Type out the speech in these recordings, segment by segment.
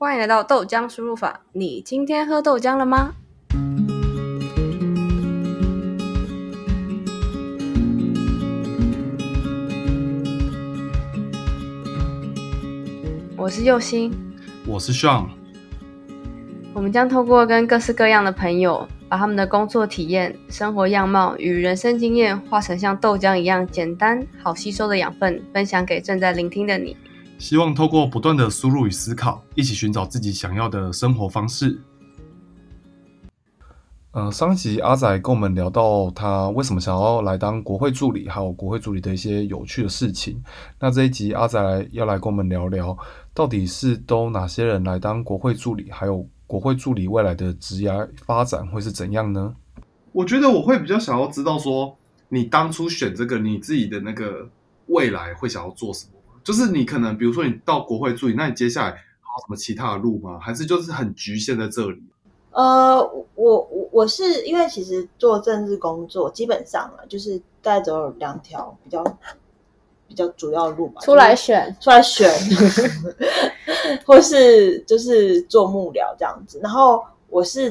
欢迎来到豆浆输入法。你今天喝豆浆了吗？我是佑星，我是 Sean。我们将透过跟各式各样的朋友，把他们的工作体验、生活样貌与人生经验，化成像豆浆一样简单、好吸收的养分，分享给正在聆听的你。希望透过不断的输入与思考，一起寻找自己想要的生活方式。呃，上一集阿仔跟我们聊到他为什么想要来当国会助理，还有国会助理的一些有趣的事情。那这一集阿仔要来跟我们聊聊，到底是都哪些人来当国会助理，还有国会助理未来的职业发展会是怎样呢？我觉得我会比较想要知道说，你当初选这个，你自己的那个未来会想要做什么？就是你可能比如说你到国会助理，那你接下来还有什么其他的路吗？还是就是很局限在这里？呃，我我我是因为其实做政治工作，基本上啊，就是大概只有两条比较比较主要的路吧。出来选，出来选，或是就是做幕僚这样子。然后我是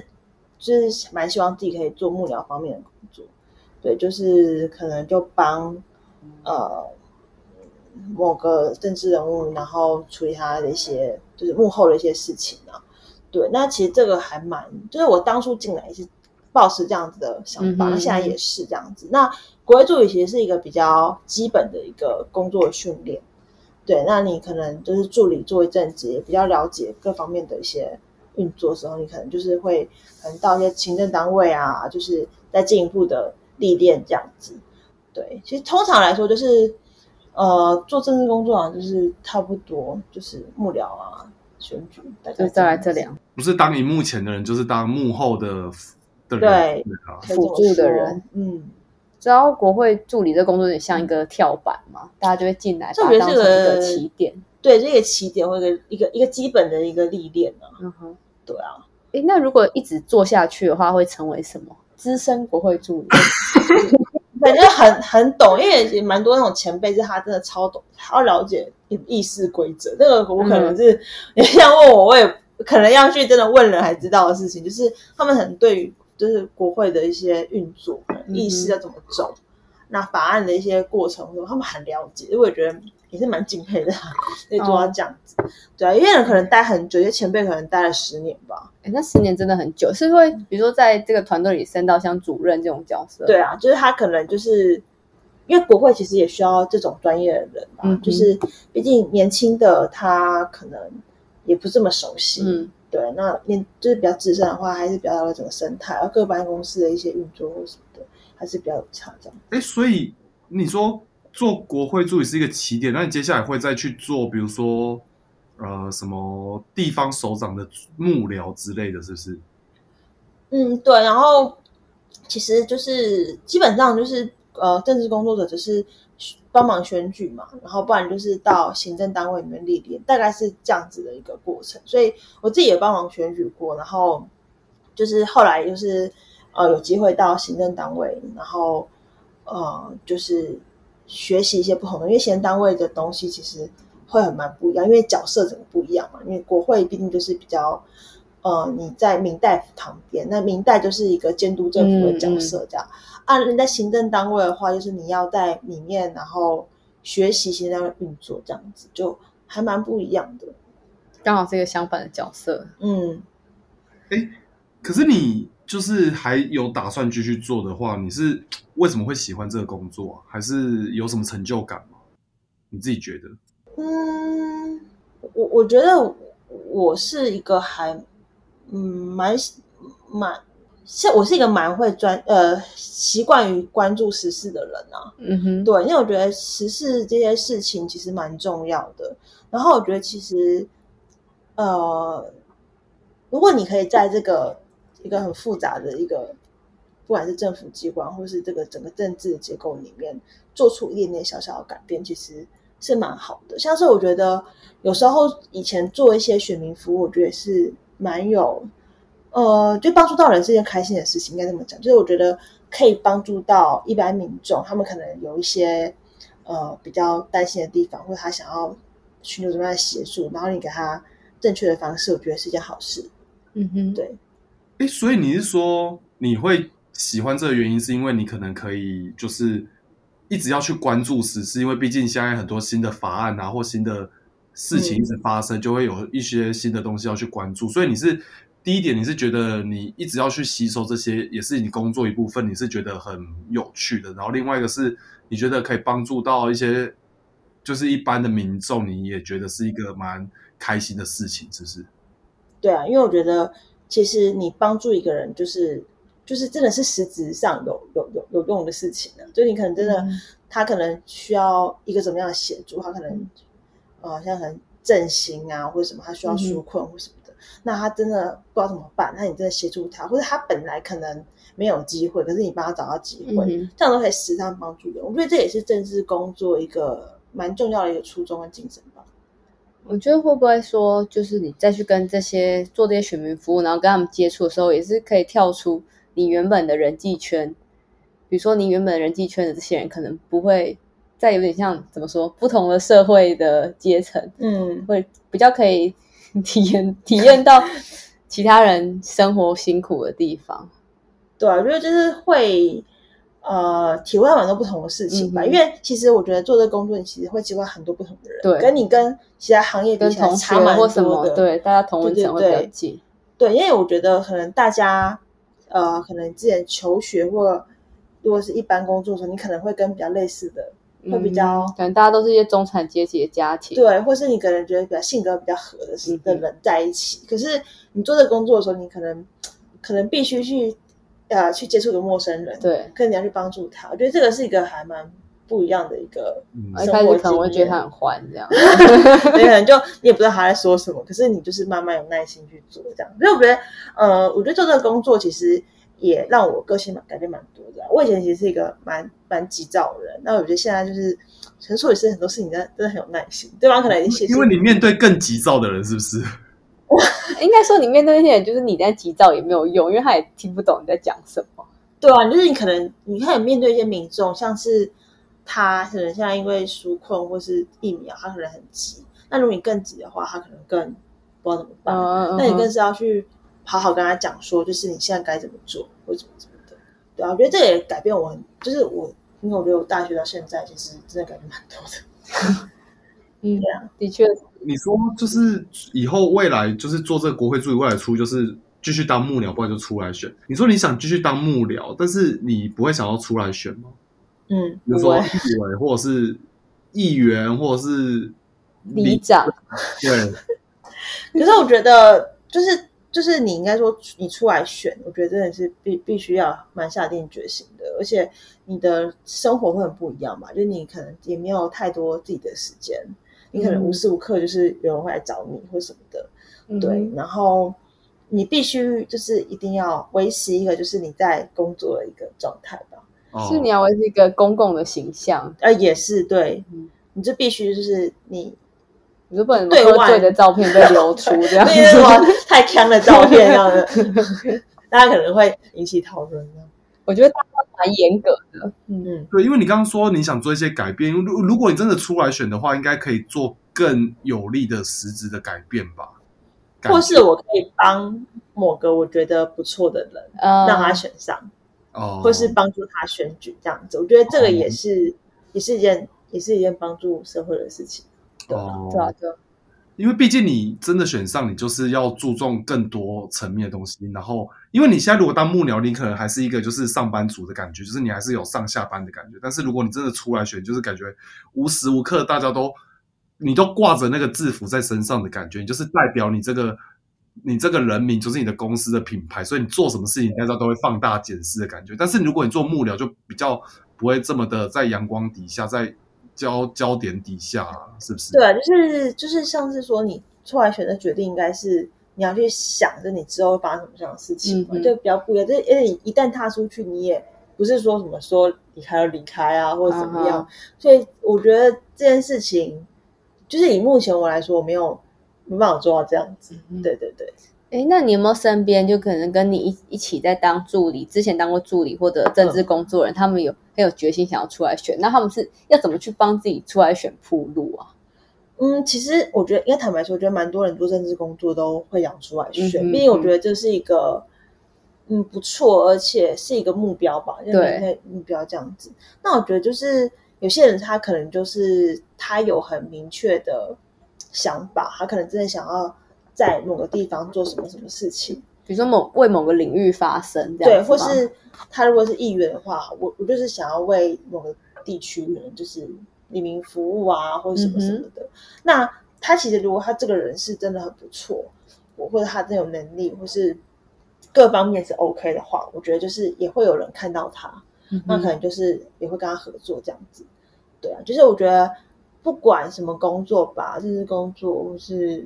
就是蛮希望自己可以做幕僚方面的工作，对，就是可能就帮呃某个政治人物，然后处理他的一些就是幕后的一些事情啊。对，那其实这个还蛮，就是我当初进来也是抱持这样子的想法，那现在也是这样子。那国会助理其实是一个比较基本的一个工作训练。对，那你可能就是助理做一阵子，也比较了解各方面的一些运作时候，你可能就是会可能到一些行政单位啊，就是再进一步的历练这样子。对，其实通常来说，就是呃做政治工作啊，就是差不多就是幕僚啊。选举，就再来这两，不是当荧幕前的人，就是当幕后的的人，辅助的人。嗯，知道国会助理这工作有点像一个跳板嘛，大家就会进来，把它当成一个起点。对，这个起点或者一个一个基本的一个历练呢。嗯哼，对啊。哎，那如果一直做下去的话，会成为什么？资深国会助理。感觉很很懂，因为也蛮多那种前辈是他真的超懂，超了解议事规则。那个我可能是 你像问我，我也可能要去真的问人才知道的事情，就是他们很对于就是国会的一些运作、议事要怎么走，那法案的一些过程，他们很了解。我也觉得。也是蛮敬佩的，可以做到这样子。对啊，因为人可能待很久，有些前辈可能待了十年吧。哎，那十年真的很久，是会比如说在这个团队里升到像主任这种角色。对啊，就是他可能就是因为国会其实也需要这种专业的人嘛，就是毕竟年轻的他可能也不这么熟悉。嗯，对，那年就是比较资深的话，还是比较了解整个生态，而各办公室的一些运作或什么的，还是比较有差这样。哎，所以你说。做国会助理是一个起点，那你接下来会再去做，比如说，呃，什么地方首长的幕僚之类的，是不是？嗯，对。然后其实就是基本上就是呃，政治工作者只是帮忙选举嘛，然后不然就是到行政单位里面历练，大概是这样子的一个过程。所以我自己也帮忙选举过，然后就是后来就是呃有机会到行政单位，然后呃就是。学习一些不同的，因为行政单位的东西其实会很蛮不一样，因为角色整个不一样嘛。因为国会毕竟就是比较，呃，你在明代旁边，那明代就是一个监督政府的角色，这样。啊，人在行政单位的话，就是你要在里面，然后学习行政单位运作，这样子就还蛮不一样的。刚好是一个相反的角色。嗯。哎，可是你。就是还有打算继续做的话，你是 为什么会喜欢这个工作？还是有什么成就感吗？你自己觉得？嗯，我我觉得我是一个还嗯蛮蛮，是我是一个蛮会专呃习惯于关注时事的人啊。嗯哼，对，因为我觉得时事这些事情其实蛮重要的。然后我觉得其实呃，如果你可以在这个一个很复杂的一个，不管是政府机关或是这个整个政治的结构里面，做出一点点小小的改变，其实是蛮好的。像是我觉得有时候以前做一些选民服务，我觉得是蛮有，呃，就帮助到人是件开心的事情，应该这么讲。就是我觉得可以帮助到一般民众，他们可能有一些呃比较担心的地方，或者他想要寻求什么样的协助，然后你给他正确的方式，我觉得是一件好事。嗯哼，对，哎，所以你是说你会喜欢这个原因，是因为你可能可以就是一直要去关注时事，因为毕竟现在很多新的法案啊或新的事情一直发生，就会有一些新的东西要去关注。所以你是第一点，你是觉得你一直要去吸收这些，也是你工作一部分，你是觉得很有趣的。然后另外一个是你觉得可以帮助到一些就是一般的民众，你也觉得是一个蛮开心的事情，是不是？对啊，因为我觉得其实你帮助一个人，就是就是真的是实质上有有有有用的事情的。就你可能真的、嗯他可能需要一个怎么样的协助，他可能呃像很振兴啊或者什么，他需要纾困或什么的，那他真的不知道怎么办，那你真的协助他，或者他本来可能没有机会，可是你帮他找到机会，嗯这样都可以实质上帮助人。我觉得这也是政治工作一个蛮重要的一个初衷跟精神吧。我觉得会不会说，就是你再去跟这些做这些选民服务，然后跟他们接触的时候，也是可以跳出你原本的人际圈。比如说，你原本的人际圈的这些人，可能不会再有点像怎么说，不同的社会的阶层，嗯，会比较可以 体验体验到其他人生活辛苦的地方。对啊，我觉得就是会呃体会很多不同的事情吧。嗯因为其实我觉得做这个工作，你其实会接触很多不同的人，对跟你跟其他行业比起来差蛮或什么，多的。对大家同文层会比对对对较近。对，因为我觉得可能大家呃，可能之前求学或如果是一般工作的时候，你可能会跟比较类似的，会比较嗯可能大家都是一些中产阶级的家庭。对，或是你可能觉得比较性格比较合的的人在一起。可是你做这工作的时候，你可能可能必须去呃去接触一个陌生人，对，可能你要去帮助他。我觉得这个是一个还蛮不一样的一个，嗯一开始可能会觉得他很欢这样。对可能就你也不知道他在说什么，可是你就是慢慢有耐心去做这样。所以我觉得，呃，我觉得做这个工作其实也让我个性蛮改变蛮多的啊。我以前其实是一个蛮蛮急躁的人，那我觉得现在就是陈述也是很多事情真的真的很有耐心，对方可能已经写因为你面对更急躁的人，是不是？应该说，你面对那些人，就是你在急躁也没有用，因为他也听不懂你在讲什么。对啊，就是你可能你看你面对一些民众，像是他可能现在因为纾困或是疫苗，他可能很急。那如果你更急的话，他可能更不知道怎么办。嗯那你更是要去好好跟他讲说，就是你现在该怎么做，或者怎么怎么的。对啊，我觉得这也改变我很，就是我，因为我觉得我大学到现在，其实真的改变蛮多的。嗯对啊，的确，你说就是以后未来就是做这个国会助理，未来出就是继续当幕僚，不然就出来选。你说你想继续当幕僚，但是你不会想要出来选吗？嗯，比如说我立委，或者是议员，或者是里长，对，可是我觉得，就是就是你应该说你出来选，我觉得真的是必必须要蛮下定决心的，而且你的生活会很不一样嘛，就是你可能也没有太多自己的时间，你可能嗯。无时无刻就是有人会来找你或什么的，嗯对，然后你必须就是一定要维持一个就是你在工作的一个状态吧，哦。是你要维持一个公共的形象，呃，也是对嗯，你就必须就是你你就不能对外喝醉的照片被流出 这样子。么太强的照片这样子，大家可能会引起讨论。我觉得大家蛮严格的，嗯，嗯，对，因为你刚刚说你想做一些改变，如如果你真的出来选的话，应该可以做更有力的实质的改变吧？感或是我可以帮某个我觉得不错的人呃，让他选上，哦，或是帮助他选举这样子。我觉得这个哦。也是也是一件也是一件帮助社会的事情。哦，对啊，对啊，因为毕竟你真的选上，你就是要注重更多层面的东西。然后，因为你现在如果当幕僚，你可能还是一个就是上班族的感觉，就是你还是有上下班的感觉。但是如果你真的出来选，就是感觉无时无刻大家都你都挂着那个制服在身上的感觉，你就是代表你这个你这个人民就是你的公司的品牌，所以你做什么事情大家都会放大检视的感觉。但是如果你做幕僚，就比较不会这么的在阳光底下，在焦焦点底下，是不是？对啊，就是就是像是说你出来选择决定，应该是你要去想着你之后会发生什么样的事情嘛，嗯就比较不一样。就是因为你一旦踏出去，你也不是说什么说离开就离开啊，或者怎么样。嗯所以我觉得这件事情，就是以目前我来说，我没有没办法做到这样子。嗯对对对，哎，那你有没有身边就可能跟你一一起在当助理，之前当过助理或者政治工作人，他们有很有决心想要出来选，那他们是要怎么去帮自己出来选铺路啊？嗯，其实我觉得，应该坦白说，我觉得蛮多人做政治工作都会想出来选，毕竟我觉得这是一个嗯不错，而且是一个目标吧，就对目标这样子。那我觉得就是有些人他可能就是他有很明确的想法，他可能真的想要在某个地方做什么什么事情，比如说某为某个领域发声，这对，样对或是他如果是议员的话，我我就是想要为某个地区可能就是黎民服务啊，或者什么什么的。嗯那他其实如果他这个人是真的很不错，我或者他真有能力，或是各方面是 OK 的话，我觉得就是也会有人看到他，嗯那可能就是也会跟他合作这样子。对啊，就是我觉得不管什么工作吧，就是工作或是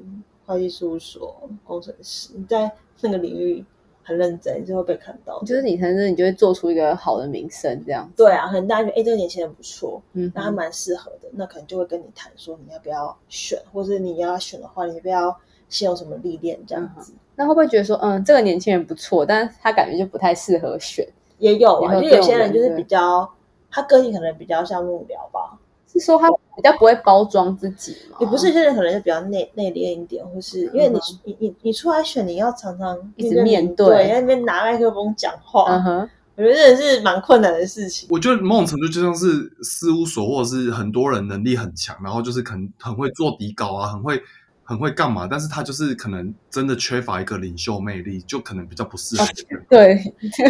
会计事务所、工程师，你在那个领域很认真，你就会被看到。就是你认真，你就会做出一个好的名声，这样子。对啊，可能大家觉得哎，这个年轻人不错，嗯，那他蛮适合的，那可能就会跟你谈说你要不要选，或者你要选的话，你要不要先有什么历练这样子。那会不会觉得说，嗯，这个年轻人不错，但是他感觉就不太适合选？也有啊，就有些人就是比较，他个性可能比较像幕僚吧，是说他比较不会包装自己吗？也不是，有些人可能就比较内内敛一点，或是因为你、嗯你你你出来选，你要常常一直面对对，在那边拿麦克风讲话，嗯哼，我觉得这是蛮困难的事情。我觉得某种程度就像是事务所，或者是很多人能力很强，然后就是可能很会做底稿啊，很会很会干嘛，但是他就是可能真的缺乏一个领袖魅力，就可能比较不适合。对，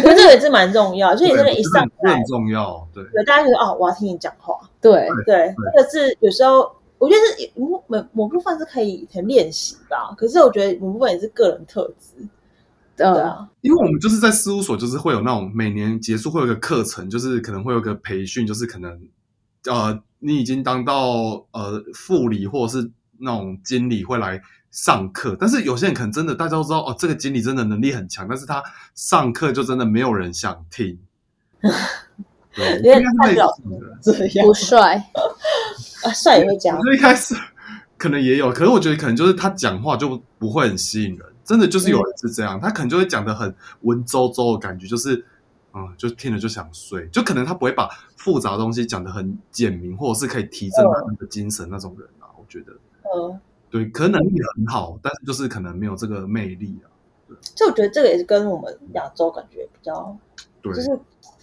可是这个也是蛮重要，就你真的，一上来这很，重要，对。对大家觉得哦，我要听你讲话，对，对，这个是有时候我觉得是某某某部分是可以很练习吧，可是我觉得某部分也是个人特质，对嗯，啊，因为我们就是在事务所，就是会有那种每年结束会有一个课程，就是可能会有个培训，就是可能呃你已经当到呃副理或者是那种经理会来上课，但是有些人可能真的大家都知道哦，这个经理真的能力很强，但是他上课就真的没有人想听。对，因为应该是类似代表的。这样。不帅，啊，帅也会讲。我觉，得一开始可能也有，可是我觉得可能就是他讲话就不会很吸引人，真的就是有人是这样，他可能就会讲的很文绉绉的感觉，就是嗯，就听了就想睡，就可能他不会把复杂的东西讲的很简明，或者是可以提振他们的精神那种人啊，我觉得嗯，对，可能能力很好，但是就是可能没有这个魅力啊，就我觉得这个也是跟我们亚洲感觉比较，对，就是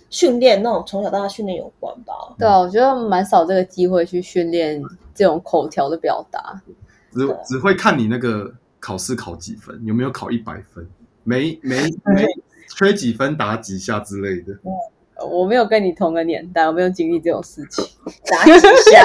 训练那种从小到大训练有关吧。对啊，我觉得蛮少这个机会去训练这种口条的表达。只只会看你那个考试考几分，有没有考一百分，没没 没缺几分打几下之类的。我没有跟你同个年代，我没有经历这种事情。打几下，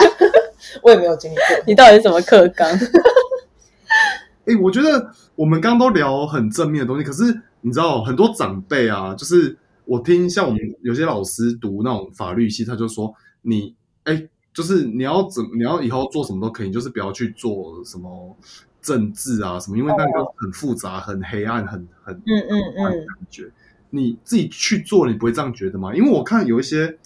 我也没有经历过。你到底是什么课纲？哎、我觉得我们刚刚都聊很正面的东西，可是你知道，很多长辈啊，就是我听像我们有些老师读那种法律系，他就说你，哎、就是你要怎，你要以后做什么都可以，就是不要去做什么政治啊什么，因为那个很复杂、很黑暗、很很嗯嗯嗯，感觉。你自己去做，你不会这样觉得吗？因为我看有一些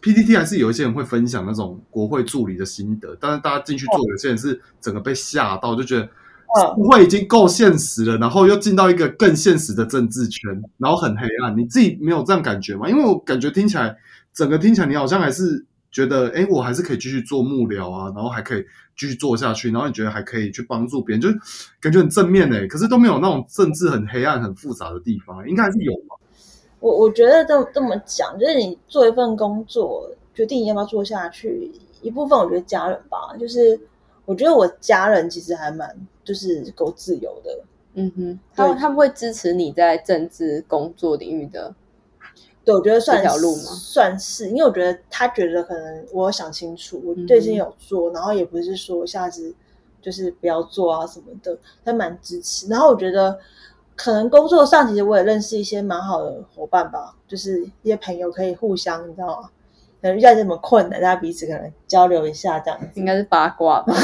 PTT 还是有一些人会分享那种国会助理的心得，但是大家进去做，有些人是整个被吓到，就觉得嗯国会已经够现实了，然后又进到一个更现实的政治圈，然后很黑暗。你自己没有这样感觉吗？因为我感觉听起来，整个听起来你好像还是觉得，哎，我还是可以继续做幕僚啊，然后还可以继续做下去，然后你觉得还可以去帮助别人，就是感觉很正面哎，可是都没有那种政治很黑暗、很复杂的地方，应该还是有吧？我我觉得这这么讲，就是你做一份工作，决定你要不要做下去，一部分我觉得家人吧，就是我觉得我家人其实还蛮就是够自由的，嗯哼，他们他们会支持你在政治工作领域的。对，我觉得算这条路吗算是，因为我觉得他觉得可能我想清楚，我最近有做，然后也不是说一下子就是不要做啊什么的，他蛮支持。然后我觉得可能工作上其实我也认识一些蛮好的伙伴吧，就是一些朋友可以互相，你知道吗？可能遇到什么困难，大家彼此可能交流一下这样子。应该是八卦吧？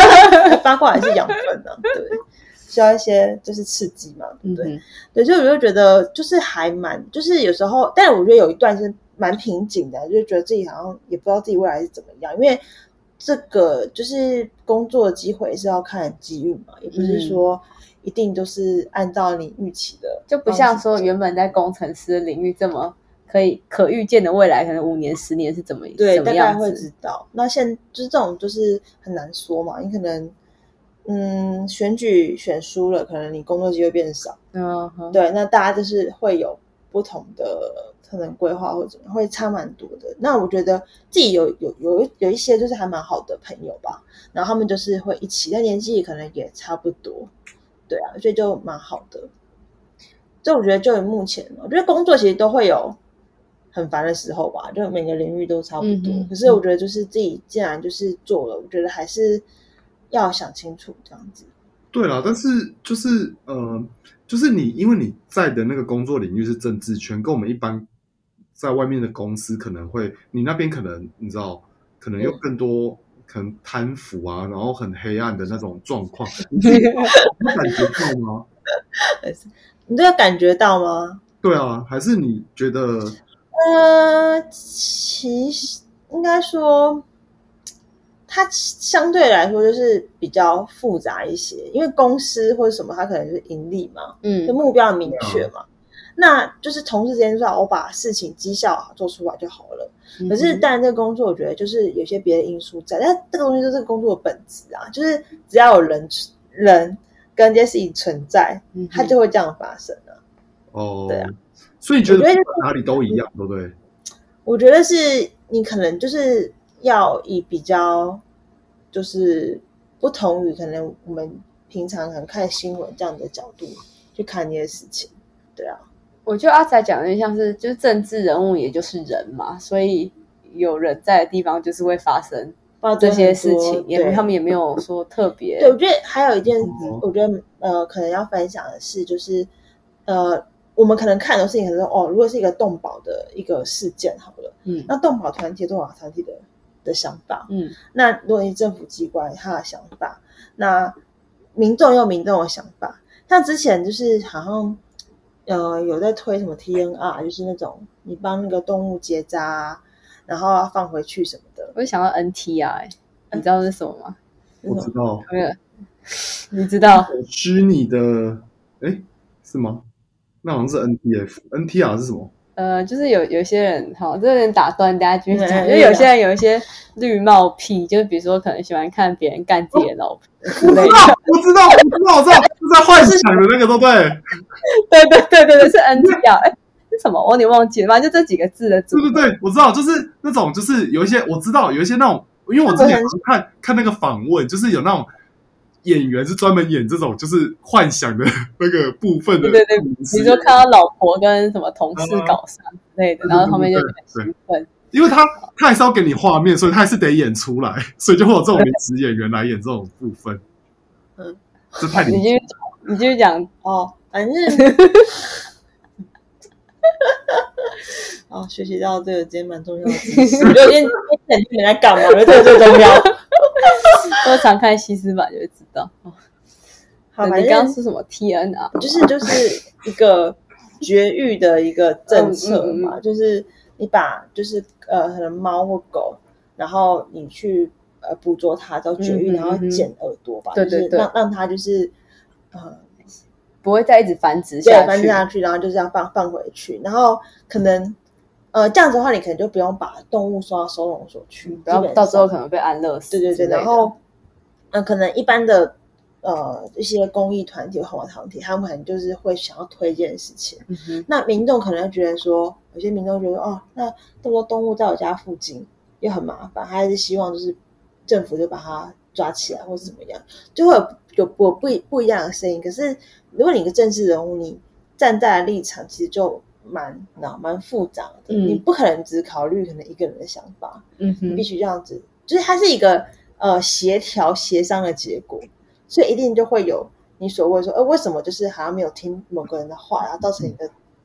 八卦还是养分呢、对，需要一些就是刺激嘛，对不对？嗯对，所以我就觉得就是还蛮，就是有时候，但我觉得有一段是蛮瓶颈的，就是觉得自己好像也不知道自己未来是怎么样，因为这个就是工作的机会是要看机遇嘛，也不是说一定都是按照你预期的，就不像说原本在工程师领域这么可以可预见的未来，可能五年、十年是怎么对，大概会？知道。那现就是这种就是很难说嘛，你可能嗯选举选输了，可能你工作机会变少，嗯哼，对，那大家就是会有不同的可能规划或者怎么样会差蛮多的。那我觉得自己有有有有一些就是还蛮好的朋友吧，然后他们就是会一起，但年纪可能也差不多，对啊，所以就蛮好的。就我觉得，就目前，我觉得工作其实都会有很烦的时候吧，就每个领域都差不多。嗯可是我觉得，就是自己既然就是做了，我觉得还是要想清楚这样子。对啦，但是就是呃，就是你因为你在的那个工作领域是政治圈，跟我们一般在外面的公司可能会，你那边可能你知道，可能有更多、可能贪腐啊，然后很黑暗的那种状况，你感觉到吗？你这个感觉到吗？对啊，还是你觉得呃，其实应该说，它相对来说就是比较复杂一些，因为公司或者什么，它可能是盈利嘛，嗯就目标很明确嘛。那就是同事之间说，我把事情绩效做出来就好了。嗯可是，当然，这个工作我觉得就是有些别的因素在，但这个东西就是工作的本质啊，就是只要有人人跟这些事情存在，嗯它就会这样发生啊。哦？对啊，所以你觉得我觉得哪里都一样，对不对？我觉得是你可能就是要以比较就是不同于可能我们平常可能看新闻这样的角度去看这些事情，对啊，我觉得阿仔讲的有点像是，就是政治人物也就是人嘛，所以有人在的地方就是会发生这些事情，他们也没有说特别对，我觉得还有一件嗯，我觉得呃，可能要分享的是，就是呃，我们可能看的事情，可能说哦，如果是一个动保的一个事件好了，嗯那动保团体有动保团体的的想法，嗯那如果是政府机关他的想法，那民众有民众的想法。像之前就是好像呃有在推什么 TNR，就是那种你帮那个动物结扎啊，然后要放回去什么的。我就想到 NTR，、欸，你知道是什么吗？我知道没有 你知道？虚拟的，哎，是吗？那好像是 NTF，NTR 是什么？呃，就是有有些人，哈，这有点打断大家继续讲，嗯就是有些人有一些绿帽癖，就是比如说可能喜欢看别人干自己的老婆之类的。我知道，我知道，我知道，是在幻想的那个，对不对？对对对对对，是 NT 啊，哎，是什么？我有点忘记了，反正就这几个字的字。对对对，我知道，就是那种，就是有一些我知道有一些那种，因为我之前 看看那个访问，就是有那种演员是专门演这种就是幻想的那个部分的对对对故事比如说看到老婆跟什么同事搞上之类的，然后后面就很兴奋。因为他他还是要给你画面，所以他还是得演出来，所以就会有这种临时演员来演这种部分。嗯，这太离你继续讲，你继续讲。哦，反正 哦，学习到这个今天蛮重要的知识。我觉得今天今天没在干嘛，我觉得这个最重要。都常看西施版就会知道。哦 好，你刚刚说什么 TNR？就是就是一个绝育的一个政策嗯嘛，就是你把就是呃可能猫或狗，然后你去呃捕捉它叫绝育，然后嗯剪耳朵吧，对对对就是让让它就是呃不会再一直繁殖下去。繁殖下去，然后就是要放放回去，然后可能呃这样子的话，你可能就不用把动物送到收容所去，然后到时候可能被安乐死对对对，然后呃可能一般的呃一些公益团体、环保团体，他们可能就是会想要推这件事情。那民众可能会觉得说，有些民众觉得哦，那这么多动物在我家附近也很麻烦，他还是希望就是政府就把它抓起来或是怎么样，就会有不一不一样的声音。可是如果你一个政治人物，你站在的立场其实就蛮那蛮复杂的，嗯你不可能只考虑可能一个人的想法，嗯你必，须这样子，就是它是一个呃协调协商的结果，所以一定就会有你所谓说，呃，为什么就是好像没有听某个人的话，然后造成一个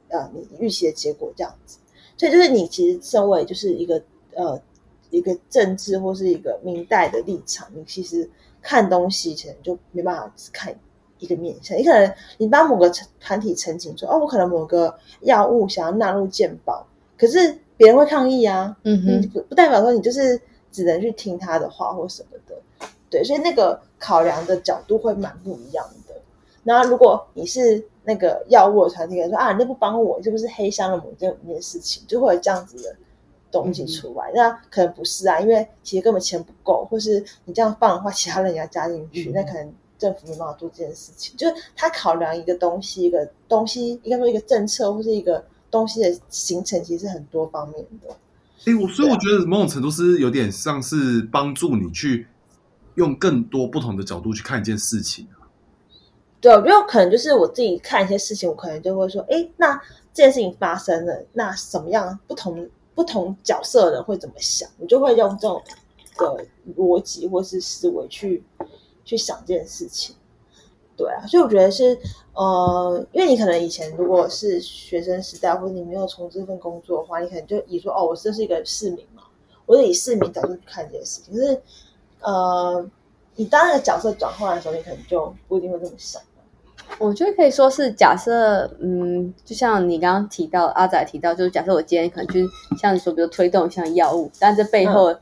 呃你预期的结果这样子，所以就是你其实身为就是一个呃一个政治或是一个明代的立场，你其实看东西可能就没办法只看一个面向，你可能你帮某个团体澄清说，哦，我可能某个药物想要纳入健保，可是别人会抗议啊，嗯哼，不不代表说你就是只能去听他的话或什么的，对，所以那个考量的角度会蛮不一样的。那如果你是那个药物的团体可能说啊，你这不帮我，这不是黑箱了某件某件事情，就会有这样子的东西出来。那可能不是啊，因为其实根本钱不够，或是你这样放的话，其他人也要加进去，嗯那可能政府没办法做这件事情。就是他考量一个东西，一个东西，应该说一个政策或是一个东西的形成，其实是很多方面的。哎，我所以我觉得某种程度是有点像是帮助你去用更多不同的角度去看一件事情。啊对，我觉得可能就是我自己看一些事情，我可能就会说，哎，那这件事情发生了，那什么样不同不同角色的人会怎么想？我就会用这种的逻辑或是思维去去想这件事情。对啊，所以我觉得是呃，因为你可能以前如果是学生时代，或者你没有从这份工作的话，你可能就以说哦，我这是一个市民嘛，我是以市民角度去看这件事情。可是呃，你当那个角色转换的时候，你可能就不一定会这么想。我觉得可以说是假设，嗯，就像你刚刚提到阿仔提到，就是假设我今天可能去像你说，比如推动一项药物，但这背后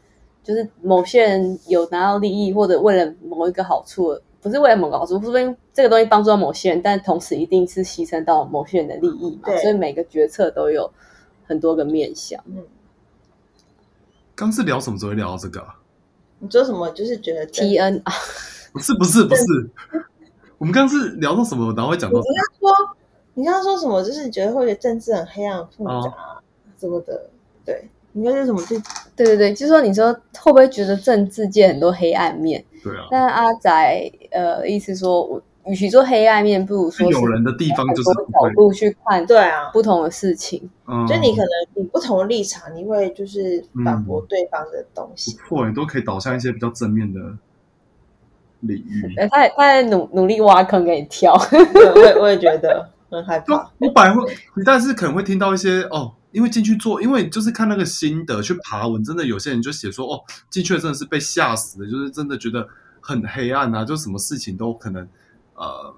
就是某些人有拿到利益，或者为了某一个好处，不是为了某个好处，说不定这个东西帮助到某些人，但同时一定是牺牲到某些人的利益嘛，所以每个决策都有很多个面向。嗯，刚是聊什么时候会聊到这个啊？你说什么？就是觉得 T N 啊，不是不是不是，我们刚刚是聊到什么，然后会讲到你刚刚说，你刚刚说什么？就是觉得会觉得政治很黑暗、复杂、什么的。对，你该是什么？就对对对，就是说你说会不会觉得政治界很多黑暗面？对啊，但阿宅呃意思说，我与其说黑暗面，不如说有人的地方就是角度去看对啊，不同的事情。嗯，就你可能你不同的立场，你会就是反驳对方的东西。不错，你都可以导向一些比较正面的领域。呃，他也他在努努力挖坑给你跳。我也我也觉得很害怕。我本来会，但是可能会听到一些哦，因为进去做，因为就是看那个心得去爬文，真的有些人就写说哦，进去真的是被吓死的，就是真的觉得很黑暗啊，就什么事情都可能呃，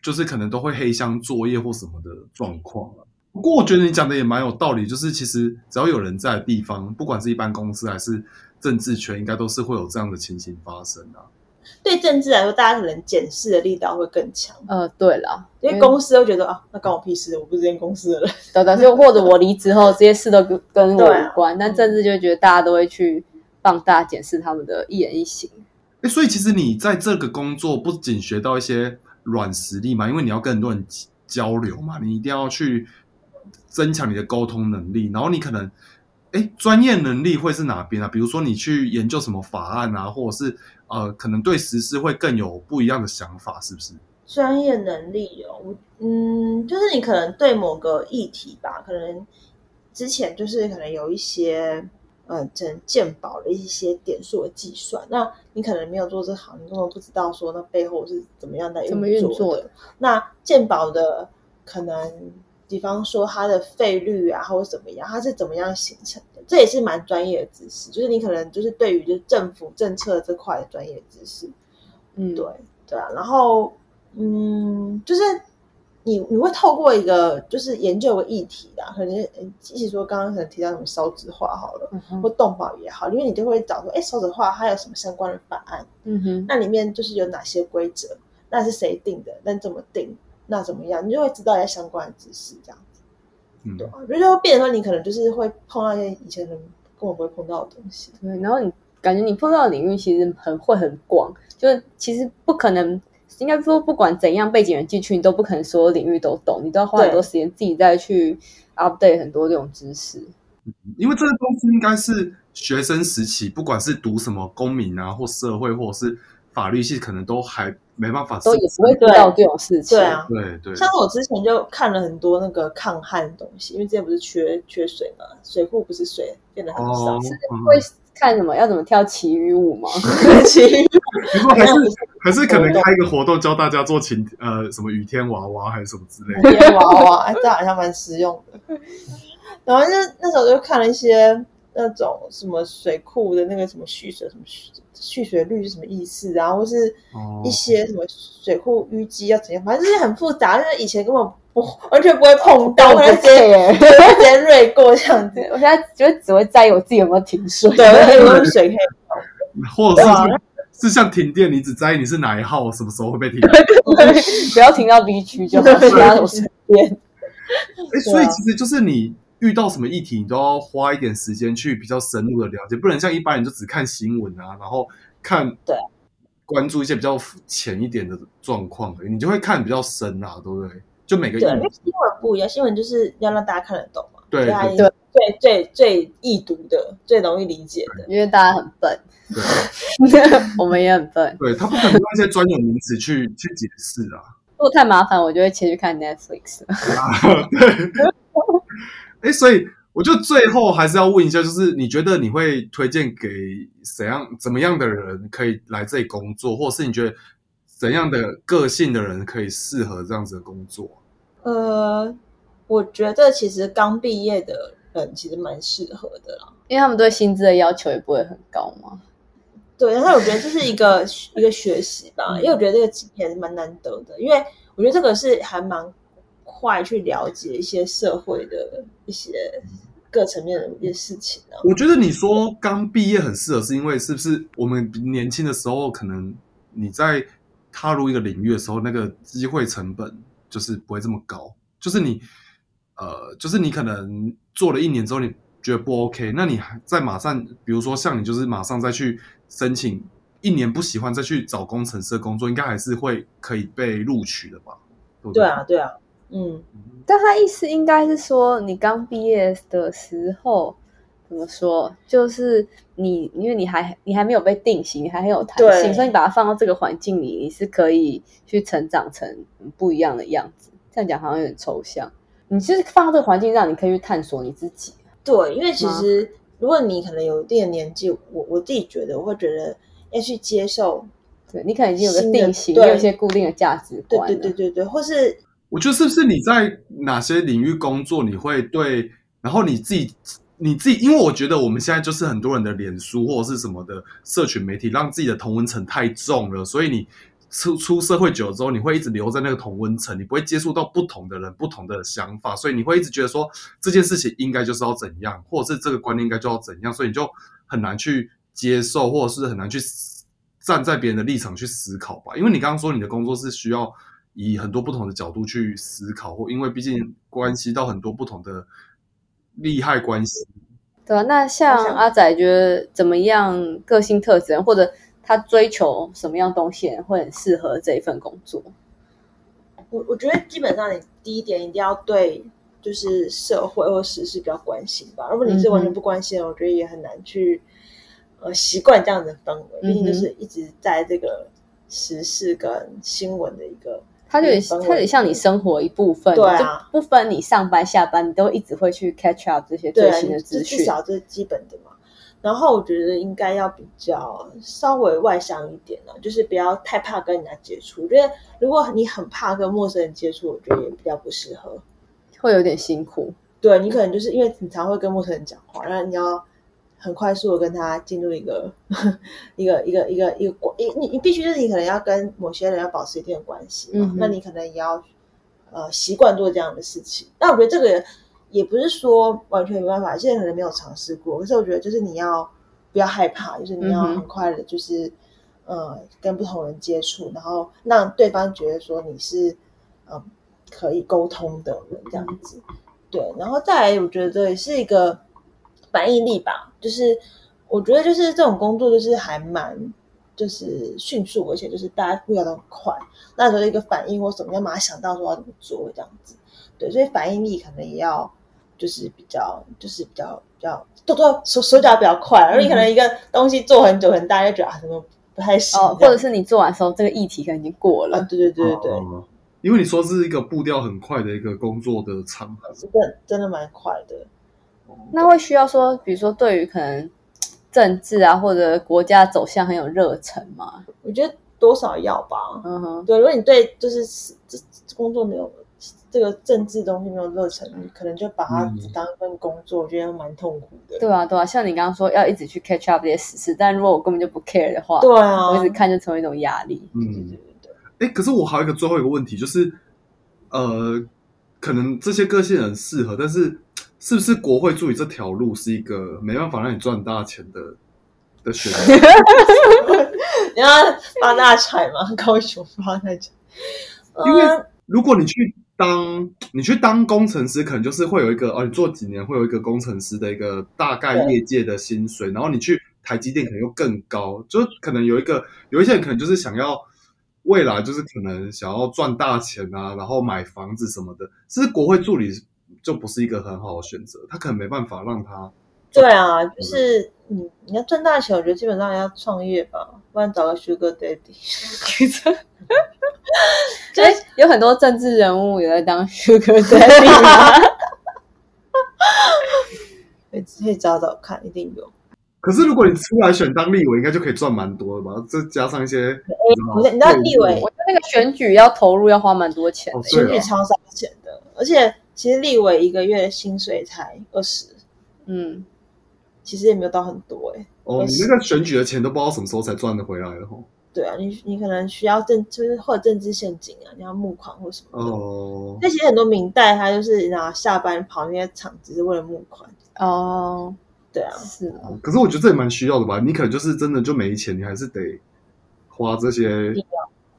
就是可能都会黑箱作业或什么的状况啊。不过我觉得你讲的也蛮有道理，就是其实只要有人在的地方，不管是一般公司还是政治圈，应该都是会有这样的情形发生啊。对政治来说，大家可能检视的力道会更强，呃，对了，因为公司都觉得啊，那关我屁事，我不是这间公司的人。对对，就或者我离职后这些事都跟跟我无关，但政治就会觉得大家都会去放大检视他们的一言一行。诶所以其实你在这个工作不仅学到一些软实力嘛，因为你要跟很多人交流嘛，你一定要去增强你的沟通能力，然后你可能，哎，专业能力会是哪边啊？比如说你去研究什么法案啊，或者是呃，可能对实施会更有不一样的想法，是不是？专业能力哦，我嗯，就是你可能对某个议题吧，可能之前就是可能有一些呃，整鉴宝的一些点数的计算，那你可能没有做这行，你根本不知道说那背后是怎么样在怎么运作作的。那鉴宝的可能，比方说它的费率啊，或者怎么样，它是怎么样形成的，这也是蛮专业的知识，就是你可能就是对于就是政府政策这块的专业知识。嗯，对对啊，然后嗯，就是你你会透过一个就是研究个议题啦，可能呃即使说刚刚可能提到什么少子化好了，嗯哼。或动保也好，因为你就会找说，哎，少子化它有什么相关的法案，嗯哼，那里面就是有哪些规则，那是谁定的，那怎么定，那怎么样，你就会知道一些相关的知识，这样。子，嗯，对啊，我觉得就会变的话你可能就是会碰到一些以前人根本不会碰到的东西，对，然后你感觉你碰到的领域其实很会很广，就是其实不可能，应该说不管怎样背景人进去，你都不可能所有领域都懂，你都要花很多时间自己再去 update 很多这种知识。因为这个东西应该是学生时期，不管是读什么公民啊，或社会，或者是法律系，可能都还没办法都也不会知道这种事情。对啊，对对，像我之前就看了很多那个抗旱的东西，因为之前不是缺缺水嘛，水库不是水变得很少会看什么要怎么跳奇遇舞吗？其实 不过还是还是可能开一个活动教大家做晴呃什么雨天娃娃还是什么之类的。天娃娃，哎这好像蛮实用的。然后就那时候就看了一些那种什么水库的那个什么蓄水什么蓄蓄水率是什么意思啊，或是哦一些什么水库淤积要怎样，反正就是很复杂，就是以前根本不完全不会碰到，我就直接锐过这样子。我现在觉得只会在意我自己有没有停水。对，我有水可以 或者是是像停电，你只在意你是哪一号，什么时候会被停。不要停到 B 区就好，其他都随便。哎，所以其实就是你遇到什么议题，你都要花一点时间去比较深入的了解，不能像一般人就只看新闻啊，然后看对关注一些比较浅一点的状况，你就会看比较深啊，对不对？就每个对，议因为新闻不一样，新闻就是要让大家看得懂嘛，对所以它对最最最易读的、最容易理解的。因为大家很笨，对 我们也很笨。对，他不可能用一些专有名词去去解释啊。如果太麻烦，我就会切去看 Netflix 了。对，哎，所以我就最后还是要问一下，就是你觉得你会推荐给怎样怎么样的人可以来这里工作，或者是你觉得怎样的个性的人可以适合这样子的工作？呃，我觉得其实刚毕业的人其实蛮适合的啦。因为他们对薪资的要求也不会很高嘛。对，但是我觉得这是一个 一个学习吧，因为我觉得这个经验蛮难得的，因为我觉得这个是还蛮快去了解一些社会的一些各层面的一些事情啊。我觉得你说刚毕业很适合，是因为是不是我们年轻的时候，可能你在踏入一个领域的时候，那个机会成本就是不会这么高，就是你呃，就是你可能做了一年之后，你觉得不 OK，那你还再马上，比如说像你就是马上再去申请，一年不喜欢再去找工程师的工作，应该还是会可以被录取的吧？对对对啊，对啊，嗯，但他意思应该是说，你刚毕业的时候怎么说？就是你，因为你还你还没有被定型，你还很有弹性，所以你把它放到这个环境里，你是可以去成长成不一样的样子。这样讲好像有点抽象。你就是放到这个环境，让你可以去探索你自己。对，因为其实如果你可能有一定的年纪，我我自己觉得，我会觉得要去接受，对你可能已经有个定型，你有一些固定的价值观对。对对对对，或是我觉得是不是你在哪些领域工作，你会对，然后你自己你自己，因为我觉得我们现在就是很多人的脸书或者是什么的社群媒体，让自己的同温层太重了，所以你出出社会久了之后，你会一直留在那个同温层，你不会接触到不同的人、不同的想法，所以你会一直觉得说这件事情应该就是要怎样，或者是这个观念应该就要怎样，所以你就很难去接受，或者是很难去站在别人的立场去思考吧。因为你刚刚说你的工作是需要以很多不同的角度去思考，或因为毕竟关系到很多不同的利害关系。对啊，那像阿仔觉得怎么样个性特质，或者他追求什么样东西会很适合这一份工作？我我觉得基本上你第一点一定要对就是社会或时事比较关心吧。如果你是完全不关心的，我觉得也很难去呃习惯这样的氛围。毕竟就是一直在这个时事跟新闻的一个它就它得像你生活一部分，对啊就不分你上班下班，你都一直会去 catch up 这些最新的资讯。至少这是基本的嘛。然后我觉得应该要比较稍微外向一点呢、就是不要太怕跟人家接触。我觉得如果你很怕跟陌生人接触，我觉得也比较不适合。会有点辛苦。对你可能就是因为你常会跟陌生人讲话，然后你要很快速的跟他进入一个 一个一个一个一个关，你你你必须就是你可能要跟某些人要保持一定的关系嘛，嗯那你可能也要呃习惯做这样的事情。但我觉得这个也不是说完全没办法，现在可能没有尝试过，可是我觉得就是你要不要害怕，就是你要很快的，就是、呃跟不同人接触，然后让对方觉得说你是嗯、呃可以沟通的人这样子。对，然后再来，我觉得也是一个反应力吧，就是我觉得就是这种工作就是还蛮就是迅速，而且就是大家步调都很快，那时候一个反应或什么，要马上想到说要怎么做这样子。对，所以反应力可能也要就是比较就是比较比较动作手手脚比较快，然后你可能一个东西做很久，可能大家就觉得啊什么不太行哦，或者是你做完的时候，这个议题可能已经过了。啊，对对对对对，哦因为你说是一个步调很快的一个工作的场合，真的真的蛮快的。那会需要说，比如说对于可能政治啊或者国家走向很有热忱吗？我觉得多少要吧，嗯哼，对，如果你对就是这这工作没有这个政治东西没有热忱，你可能就把它当一份工作，我觉得蛮痛苦的。对啊对啊，像你刚刚说要一直去 catch up 这些实事，但如果我根本就不 care 的话，对啊，我一直看就成为一种压力。对对嗯，对对，哎，可是我还有一个最后一个问题，就是呃，可能这些个性很适合，但是是不是国会助理这条路是一个没办法让你赚大钱的 的选择？你要发大财吗？高雄发大财。因为嗯，如果你去当你去当工程师，可能就是会有一个哦，你做几年会有一个工程师的一个大概对业界的薪水，然后你去台积电可能又更高，就可能有一个有一些人可能就是想要未来就是可能想要赚大钱啊，然后买房子什么的，其实国会助理就不是一个很好的选择，他可能没办法让他对啊，就是你你要赚大钱，我觉得基本上要创业吧，不然找个 Sugar Daddy。就 是有很多政治人物也在当 Sugar Daddy 吗？可以可以找找看，一定有。可是如果你出来选当立委，应该就可以赚蛮多的吧？再加上一些，你知道你知道立委我觉得那个选举要投入要花蛮多钱的哦耶。对啊选举超烧钱的，而且其实立委一个月薪水才二十，嗯，其实也没有到很多哎、哦，你那个选举的钱都不知道什么时候才赚得回来了吼。对啊，你你可能需要政就是或者政治陷阱啊，你要募款或什么的。哦，那其实很多明代他就是拿下班跑那些场子是为了募款，哦，对啊，是啊，可是我觉得这也蛮需要的吧？你可能就是真的就没钱，你还是得花这些必，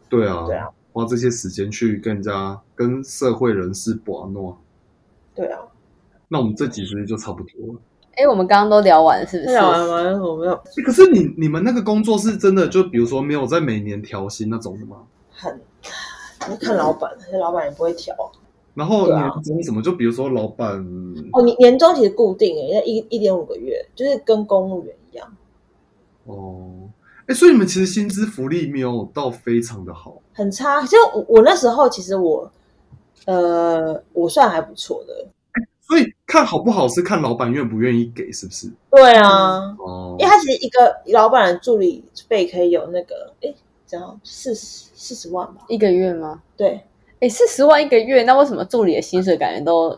对啊，对啊，花这些时间去跟人家、跟社会人士把诺。对啊。那我们这集其实就差不多了。哎，我们刚刚都聊完是不是？那讲完完我没有欸可是你你们那个工作是真的，就比如说没有在每年调薪那种的吗？很，你看老板，那老板也不会调。然后年终什么？就比如说老板哦，你年终其实固定诶，要一一点五个月，就是跟公务员一样，哦，哎，所以你们其实薪资福利没有到非常的好。很差。就我我那时候其实我，呃，我算还不错的。所以看好不好是看老板愿不愿意给，是不是？对啊，哦因为他其实一个老板的助理费可以有那个，哎，这样四十四十万吧？一个月吗？对，哎，四十万一个月，那为什么助理的薪水感觉都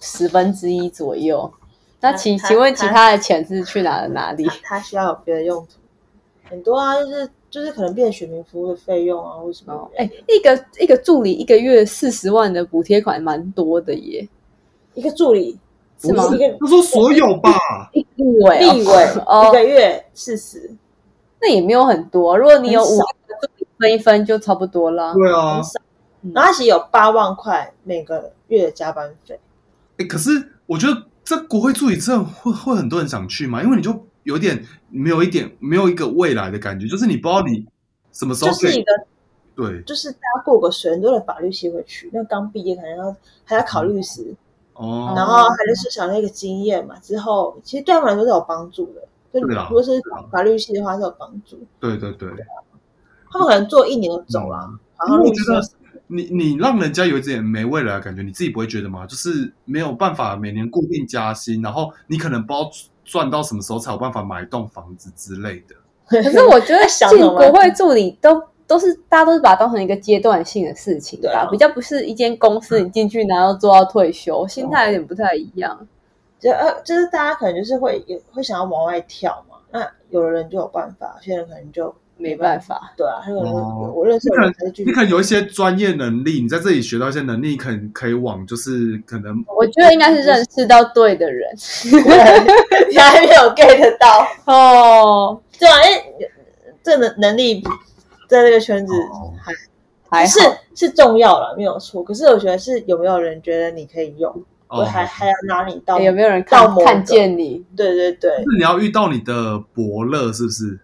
十分之一左右？那请请问其他的钱是去哪了哪里他？他需要有别的用途，很多啊，就是就是可能变选民服务的费用啊，或什么。哎，一个一个助理一个月四十万的补贴款蛮多的耶，一个助理是吗不一个他说所有吧，立委哦立委哦一个月四十，那也没有很多。如果你有五个助理分一分就差不多了。对啊很。少。嗯然后他其实有八万块每个月的加班费，哎，可是我觉得这国会助理真的会会很多人想去吗？因为你就有点没有一点没有一个未来的感觉，就是你不知道你什么时候是一个对。就是大家过个水，很多人法律系会去，那刚毕业可能要还要考律师，哦，然后还就是想那个经验嘛，之后其实对他们来说是有帮助的。就对如果是法律系的话是有帮助，对对对，他们可能做一年就走了，然后律师因为我觉得你你让人家有一点没未来的感觉，你自己不会觉得吗？就是没有办法每年固定加薪，然后你可能不知道赚到什么时候才有办法买一栋房子之类的。可是我觉得想进国会助理都都是大家都是把它当成一个阶段性的事情吧，比较不是一间公司你进去然后做到退休，心态有点不太一样。就呃，就是大家可能就是会也会想要往外跳嘛。那有的人就有办法，有些人可能就没办法，对啊，有的人、哦我认识你可能有一些专业能力，你在这里学到一些能力，可能可以往就是可能我觉得应该是认识到对的人对你还没有 get 到，哦，对啊，因为这能能力在这个圈子哦还、还是。是重要了，没有错。可是我觉得是有没有人觉得你可以用，哦我，还还要拿你到欸有没有人看看见你？对对对，是你要遇到你的伯乐，是不是？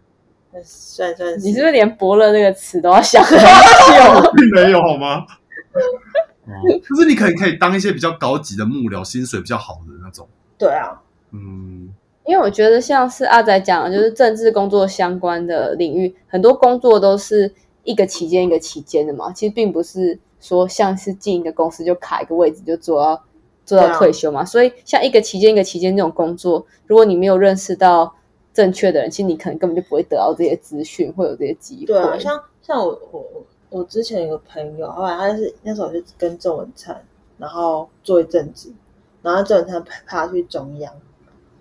那算算你是不是连“伯乐”这个词都要想很久？并没有好吗？哦就是你可能可以当一些比较高级的幕僚，薪水比较好的那种。对啊，嗯，因为我觉得像是阿仔讲的，就是政治工作相关的领域，很多工作都是一个期间一个期间的嘛。其实并不是说像是进一个公司就卡一个位置就做到做到退休嘛。所以像一个期间一个期间这种工作，如果你没有认识到正确的人，其实你可能根本就不会得到这些资讯，会有这些机会。对啊，像像我我我之前有个朋友，后来他是那时候就跟郑文灿，然后做一阵子，然后郑文灿派他去中央，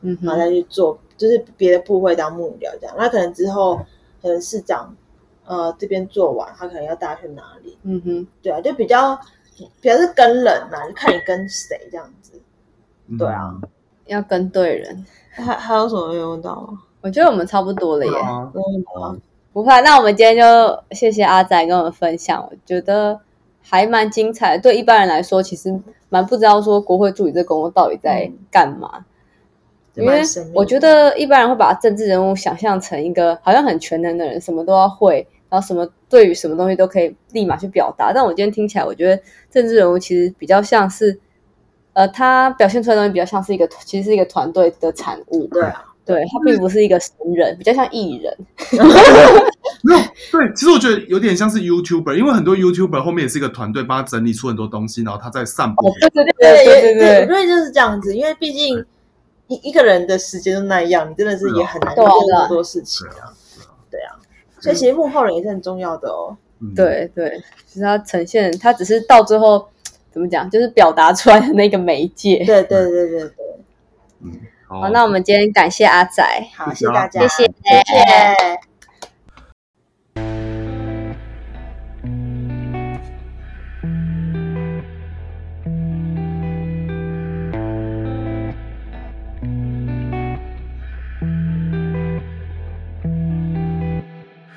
嗯然后，再去做就是别的部会当幕僚这样。那可能之后可能市长呃这边做完，他可能要带他去哪里？嗯哼，对啊，就比较比较是跟人嘛，就看你跟谁这样子。嗯对啊，要跟对人。还还有什么没问到吗？我觉得我们差不多了耶。不怕。那我们今天就谢谢阿仔跟我们分享，我觉得还蛮精彩的。对一般人来说，其实蛮不知道说国会助理这工作到底在干嘛。因为我觉得一般人会把政治人物想象成一个好像很全能的人，什么都要会，然后什么对于什么东西都可以立马去表达。但我今天听起来，我觉得政治人物其实比较像是，呃，他表现出来的东西比较像是一个，其实是一个团队的产物。对啊，对他并不是一个神人，比较像艺人。没有，对，其实我觉得有点像是 YouTuber，因为很多 YouTuber 后面也是一个团队，帮他整理出很多东西，然后他在散播哦，对对对对对对，对因为就是这样子，因为毕竟一一个人的时间都那样，你真的是也很难做那么多事情啊。对啊，所以其实幕后人也是很重要的哦。嗯对对，其实他呈现，他只是到最后怎么讲，就是表达出来的那个媒介。对对对对对，嗯，好。好，那我们今天感谢阿仔，好，谢谢大家，谢谢。谢谢。